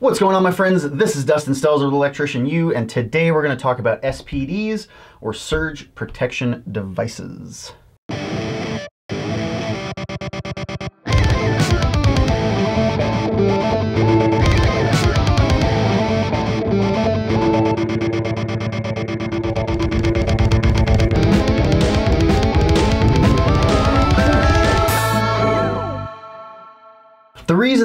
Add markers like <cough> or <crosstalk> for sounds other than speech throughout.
What's going on my friends? This is Dustin Stelzer with Electrician U and today we're going to talk about SPDs or surge protection devices.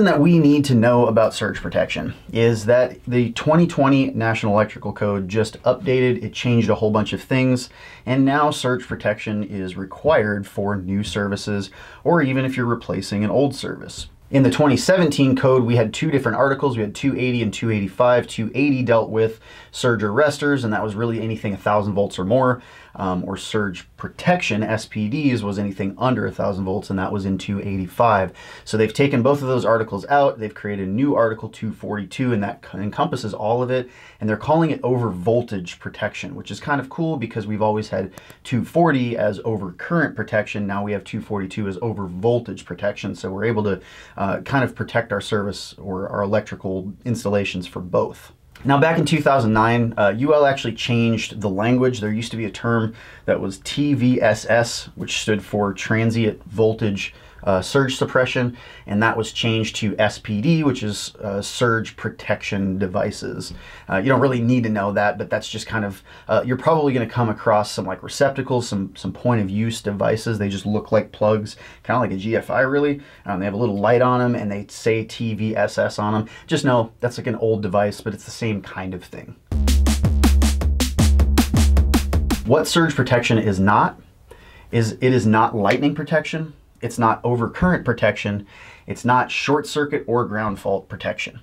That we need to know about surge protection is that the 2020 National Electrical Code just updated, it changed a whole bunch of things, and now surge protection is required for new services or even if you're replacing an old service. In the 2017 code, we had two different articles. We had 280 and 285. 280 dealt with surge arresters, and that was really anything 1,000 volts or more, um, or surge protection, SPDs, was anything under 1,000 volts, and that was in 285. So they've taken both of those articles out. They've created a new Article 242, and that encompasses all of it, and they're calling it over voltage protection, which is kind of cool because we've always had 240 as over current protection. Now we have 242 as over voltage protection, so we're able to uh, kind of protect our service or our electrical installations for both. Now, back in 2009, uh, UL actually changed the language. There used to be a term that was TVSS, which stood for Transient Voltage uh, surge suppression, and that was changed to SPD, which is uh, surge protection devices. Uh, you don't really need to know that, but that's just kind of, uh, you're probably going to come across some like receptacles, some, some point of use devices. They just look like plugs, kind of like a GFI really. Um, they have a little light on them and they say TVSS on them. Just know that's like an old device, but it's the same kind of thing. What surge protection is not, is it is not lightning protection it's not overcurrent protection. It's not short circuit or ground fault protection.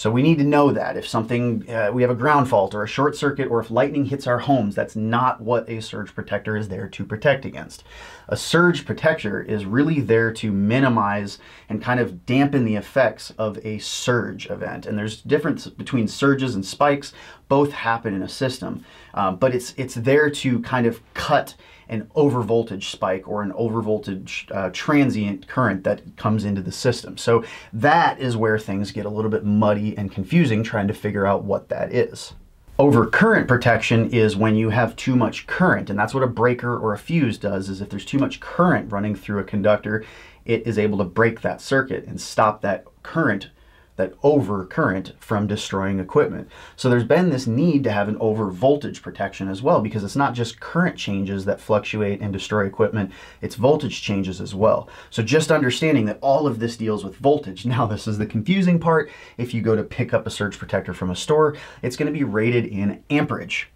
So we need to know that if something, uh, we have a ground fault or a short circuit or if lightning hits our homes, that's not what a surge protector is there to protect against. A surge protector is really there to minimize and kind of dampen the effects of a surge event. And there's difference between surges and spikes, both happen in a system, uh, but it's, it's there to kind of cut an overvoltage spike or an overvoltage uh, transient current that comes into the system. So that is where things get a little bit muddy and confusing trying to figure out what that is. Overcurrent protection is when you have too much current, and that's what a breaker or a fuse does, is if there's too much current running through a conductor, it is able to break that circuit and stop that current that over current from destroying equipment. So there's been this need to have an over voltage protection as well because it's not just current changes that fluctuate and destroy equipment, it's voltage changes as well. So just understanding that all of this deals with voltage. <laughs> Now this is the confusing part. If you go to pick up a surge protector from a store, it's going to be rated in amperage.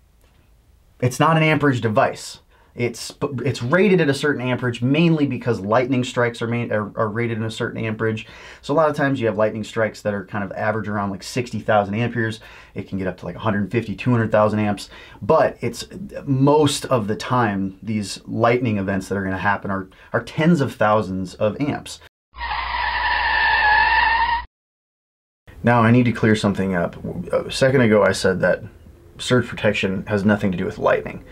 It's not an amperage device. It's it's rated at a certain amperage mainly because lightning strikes are, are, are rated in a certain amperage. So a lot of times you have lightning strikes that are kind of average around like 60,000 amperes. It can get up to like 150, 200,000 amps. But it's most of the time these lightning events that are going to happen are, are tens of thousands of amps. Now I need to clear something up. A uh, second ago I said that surge protection has nothing to do with lightning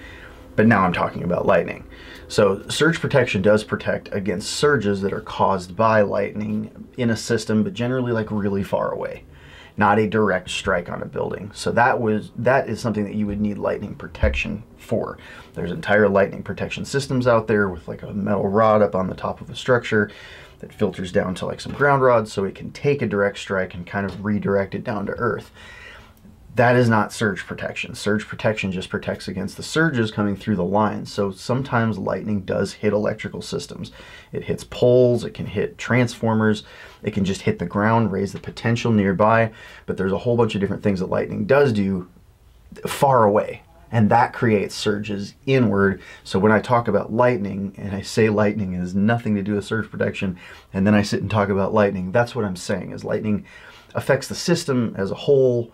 but now I'm talking about lightning. So surge protection does protect against surges that are caused by lightning in a system, but generally like really far away, not a direct strike on a building. So that was that is something that you would need lightning protection for. There's entire lightning protection systems out there with like a metal rod up on the top of a structure that filters down to like some ground rods so it can take a direct strike and kind of redirect it down to earth that is not surge protection. Surge protection just protects against the surges coming through the lines. So sometimes lightning does hit electrical systems. It hits poles, it can hit transformers, it can just hit the ground, raise the potential nearby, but there's a whole bunch of different things that lightning does do far away. And that creates surges inward. So when I talk about lightning and I say lightning has nothing to do with surge protection, and then I sit and talk about lightning, that's what I'm saying is lightning affects the system as a whole,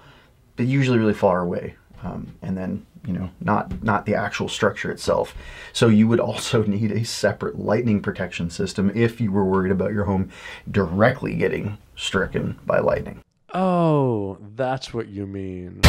but usually really far away. Um, and then you know not not the actual structure itself. So you would also <laughs> need a separate lightning protection system if you were worried about your home directly getting stricken by lightning. Oh that's what you mean.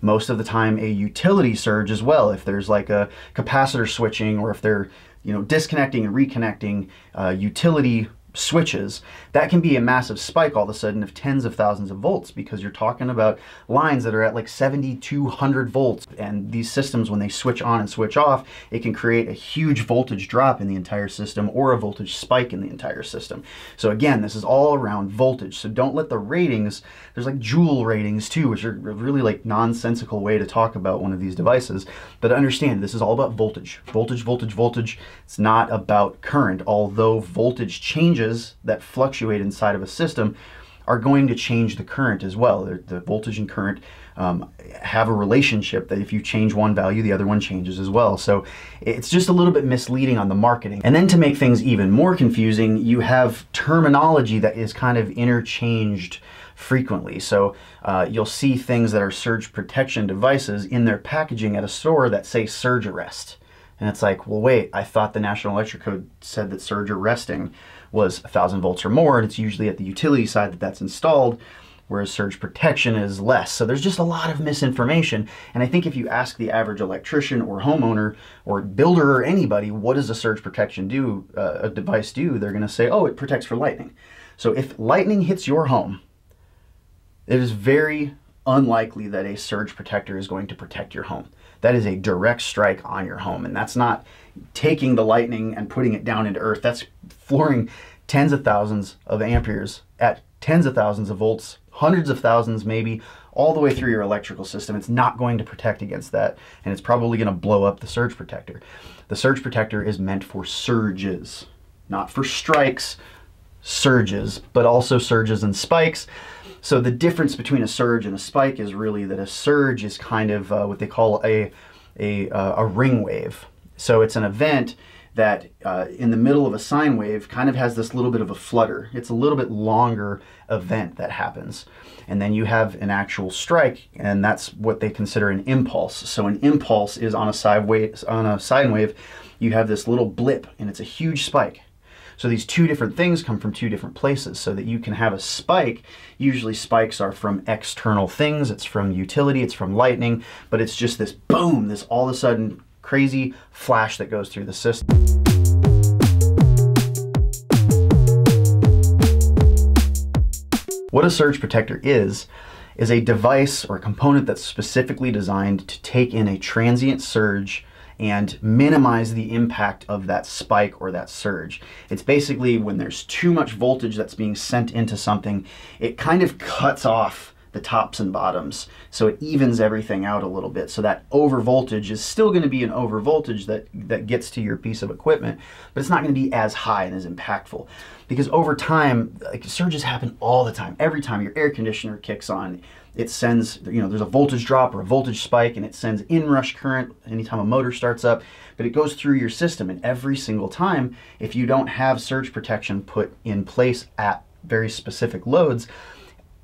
Most of the time a utility surge as well. If there's like a capacitor switching or if they're you know disconnecting and reconnecting uh, utility switches, that can be a massive spike all of a sudden of tens of thousands of volts because you're talking about lines that are at like 7200 volts. And these systems, when they switch on and switch off, it can create a huge voltage drop in the entire system or a voltage spike in the entire system. So again, this is all around voltage. So don't let the ratings, there's like joule ratings too, which are really like nonsensical way to talk about one of these devices. But understand this is all about voltage, voltage, voltage, voltage. It's not about current, although voltage changes changes that fluctuate inside of a system are going to change the current as well. The voltage and current um, have a relationship that if you change one value, the other one changes as well. So it's just a little bit misleading on the marketing. And then to make things even more confusing, you have terminology that is kind of interchanged frequently. So uh, you'll see things that are surge protection devices in their packaging at a store that say surge arrest. And it's like, well, wait, I thought the National Electric Code said that surge arresting was 1,000 volts or more, and it's usually at the utility side that that's installed, whereas surge protection is less. So there's just a lot of misinformation. And I think if you ask the average electrician or homeowner or builder or anybody, what does a surge protection do, uh, a device do, they're going to say, oh, it protects for lightning. So if lightning hits your home, it is very unlikely that a surge protector is going to protect your home. That is a direct strike on your home. And that's not taking the lightning and putting it down into earth. That's flooring tens of thousands of amperes at tens of thousands of volts, hundreds of thousands maybe, all the way through your electrical system. It's not going to protect against that, and it's probably going to blow up the surge protector. The surge protector is meant for surges, not for strikes, surges, but also surges and spikes. So the difference between a surge and a spike is really that a surge is kind of uh, what they call a, a, uh, a ring wave. So it's an event that uh, in the middle of a sine wave kind of has this little bit of a flutter. It's a little bit longer event that happens. And then you have an actual strike, and that's what they consider an impulse. So an impulse is on a sine wave, on a sine wave, you have this little blip, and it's a huge spike. So these two different things come from two different places so that you can have a spike. Usually spikes are from external things. It's from utility, it's from lightning, but it's just this boom, this all of a sudden crazy flash that goes through the system. What a surge protector is, is a device or a component that's specifically designed to take in a transient surge and minimize the impact of that spike or that surge. It's basically when there's too much voltage that's being sent into something, it kind of cuts off the tops and bottoms so it evens everything out a little bit. So that over voltage is still going to be an over voltage that that gets to your piece of equipment but it's not going to be as high and as impactful. Because over time like surges happen all the time. Every time your air conditioner kicks on it sends, you know, there's a voltage drop or a voltage spike and it sends inrush current anytime a motor starts up, but it goes through your system. And every single time, if you don't have surge protection put in place at very specific loads,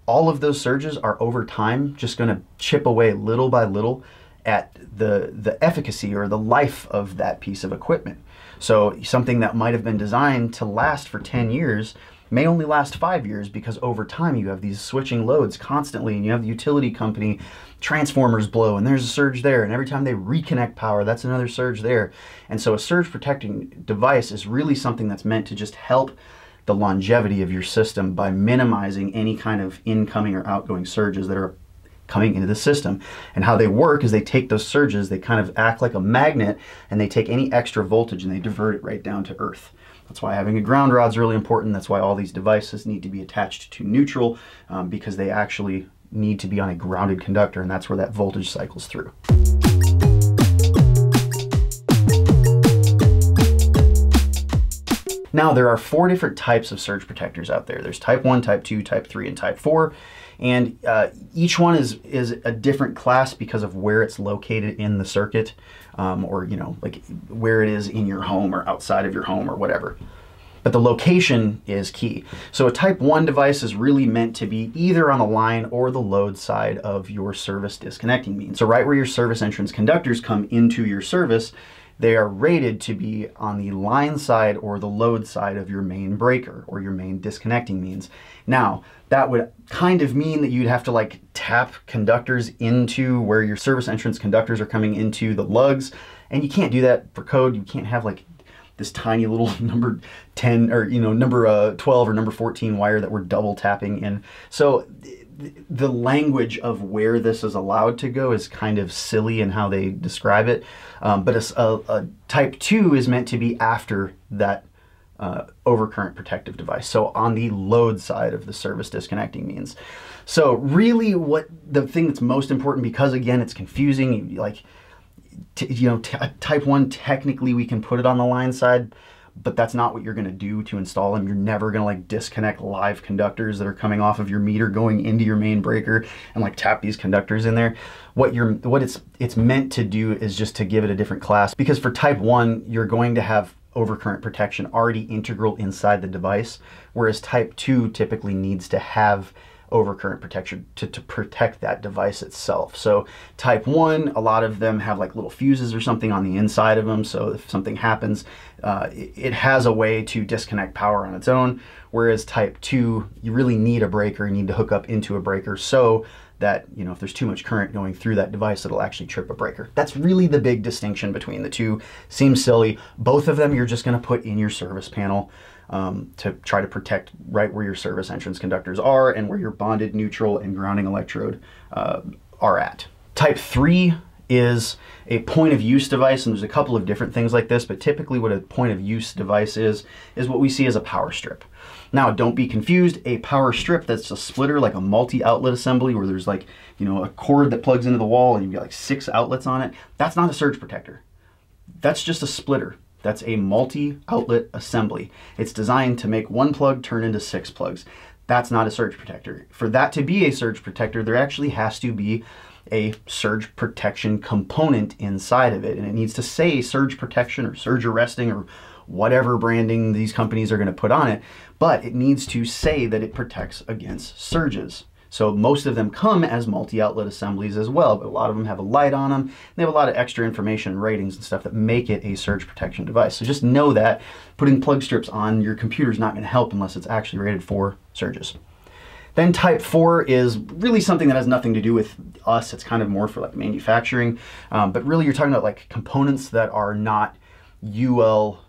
all of those surges are over time just going to chip away little by little at the the efficacy or the life of that piece of equipment. So something that might have been designed to last for 10 years may only last five years because over time you have these switching loads constantly and you have the utility company transformers blow and there's a surge there and every time they reconnect power that's another surge there and so a surge protecting device is really something that's meant to just help the longevity of your system by minimizing any kind of incoming or outgoing surges that are coming into the system. And how they work is they take those surges, they kind of act like a magnet, and they take any extra voltage and they divert it right down to earth. That's why having a ground rod is really important. That's why all these devices need to be attached to neutral um, because they actually need to be on a grounded conductor and that's where that voltage cycles through. Now there are four different types of surge protectors out there. There's type 1, type 2, type 3, and type 4. And uh, each one is, is a different class because of where it's located in the circuit um, or, you know, like where it is in your home or outside of your home or whatever. But the location is key. So a type 1 device is really meant to be either on the line or the load side of your service disconnecting means. So right where your service entrance conductors come into your service, they are rated to be on the line side or the load side of your main breaker or your main disconnecting means. Now, that would kind of mean that you'd have to like tap conductors into where your service entrance conductors are coming into the lugs. And you can't do that for code. You can't have like this tiny little <laughs> number 10 or you know number uh, 12 or number 14 wire that we're double tapping in. So the language of where this is allowed to go is kind of silly in how they describe it. Um, but a, a, a, type 2 is meant to be after that uh, overcurrent protective device. So on the load side of the service disconnecting means. So really what the thing that's most important because again it's confusing like you know type 1 technically we can put it on the line side but that's not what you're going to do to install them. You're never going to like disconnect live conductors that are coming off of your meter going into your main breaker and like tap these conductors in there. What you're what it's it's meant to do is just to give it a different class because for type 1 you're going to have overcurrent protection already integral inside the device whereas type 2 typically needs to have overcurrent protection to, to protect that device itself. So type 1, a lot of them have like little fuses or something on the inside of them. So if something happens, uh, it, has a way to disconnect power on its own. Whereas type 2, you really need a breaker, you need to hook up into a breaker so that you know if there's too much current going through that device it'll actually trip a breaker that's really the big distinction between the two seems silly both of them you're just going to put in your service panel um, to try to protect right where your service entrance conductors are and where your bonded neutral and grounding electrode uh, are at. Type 3 is a point of use device and there's a couple of different things like this but typically what a point of use device is is what we see as a power strip. Now don't be confused, a power strip that's a splitter like a multi-outlet assembly where there's like you know a cord that plugs into the wall and you've got like six outlets on it, that's not a surge protector. That's just a splitter. That's a multi-outlet assembly. It's designed to make one plug turn into six plugs. That's not a surge protector. For that to be a surge protector, there actually has to be a surge protection component inside of it. And it needs to say surge protection or surge arresting or whatever branding these companies are going to put on it. But it needs to say that it protects against surges. So most of them come as multi-outlet assemblies as well, but a lot of them have a light on them. They have a lot of extra information and ratings and stuff that make it a surge protection device. So just know that putting plug strips on your computer is not going to help unless it's actually rated for surges. Then type 4 is really something that has nothing to do with us. It's kind of more for like manufacturing. Um, but really you're talking about like components that are not UL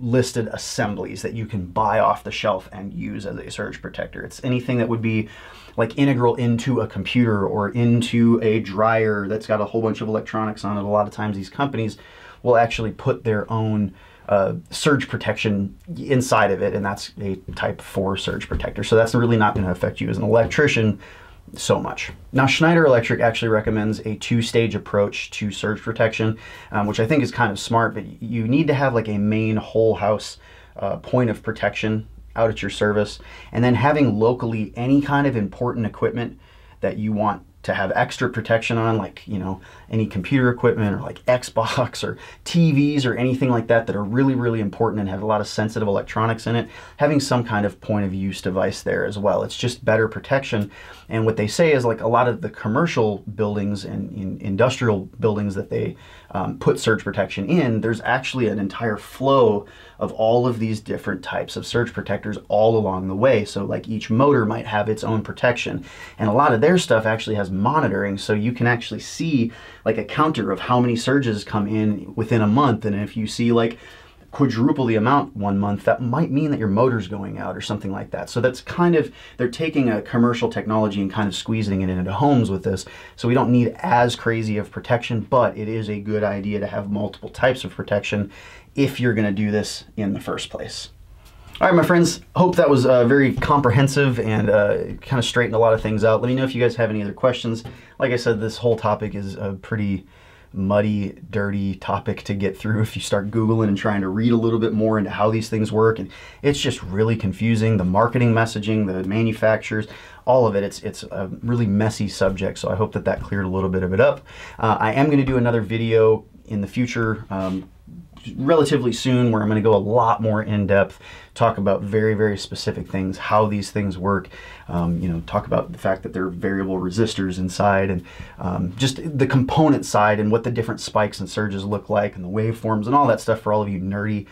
listed assemblies that you can buy off the shelf and use as a surge protector. It's anything that would be like integral into a computer or into a dryer that's got a whole bunch of electronics on it. A lot of times these companies will actually put their own uh, surge protection inside of it, and that's a type 4 surge protector. So that's really not going to affect you as an electrician so much. Now Schneider Electric actually recommends a two-stage approach to surge protection, um, which I think is kind of smart, but you need to have like a main whole house uh, point of protection out at your service, and then having locally any kind of important equipment that you want to have extra protection on, like, you know, any computer equipment or like Xbox or TVs or anything like that that are really, really important and have a lot of sensitive electronics in it, having some kind of point of use device there as well. It's just better protection. And what they say is like a lot of the commercial buildings and in industrial buildings that they um, put surge protection in, there's actually an entire flow of all of these different types of surge protectors all along the way. So like each motor might have its own protection. And a lot of their stuff actually has monitoring so you can actually see like a counter of how many surges come in within a month. And if you see like quadruple the amount one month, that might mean that your motor's going out or something like that. So that's kind of, they're taking a commercial technology and kind of squeezing it into homes with this. So we don't need as crazy of protection, but it is a good idea to have multiple types of protection if you're gonna do this in the first place. All right, my friends, hope that was uh, very comprehensive and uh, kind of straightened a lot of things out. Let me know if you guys have any other questions. Like I said, this whole topic is a pretty muddy, dirty topic to get through if you start Googling and trying to read a little bit more into how these things work. And it's just really confusing. The marketing messaging, the manufacturers, all of it. It's, it's a really messy subject, so I hope that that cleared a little bit of it up. Uh, I am going to do another video in the future um, relatively soon where I'm going to go a lot more in depth, talk about very, very specific things, how these things work, um, you know, talk about the fact that there are variable resistors inside and um, just the component side and what the different spikes and surges look like and the waveforms and all that stuff for all of you nerdy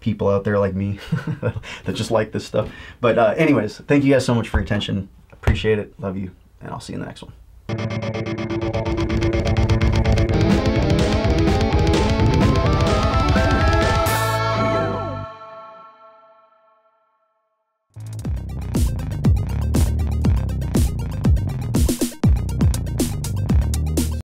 people out there like me <laughs> that just like this stuff. But uh, anyways, thank you guys so much for your attention. Appreciate it. Love you. And I'll see you in the next one.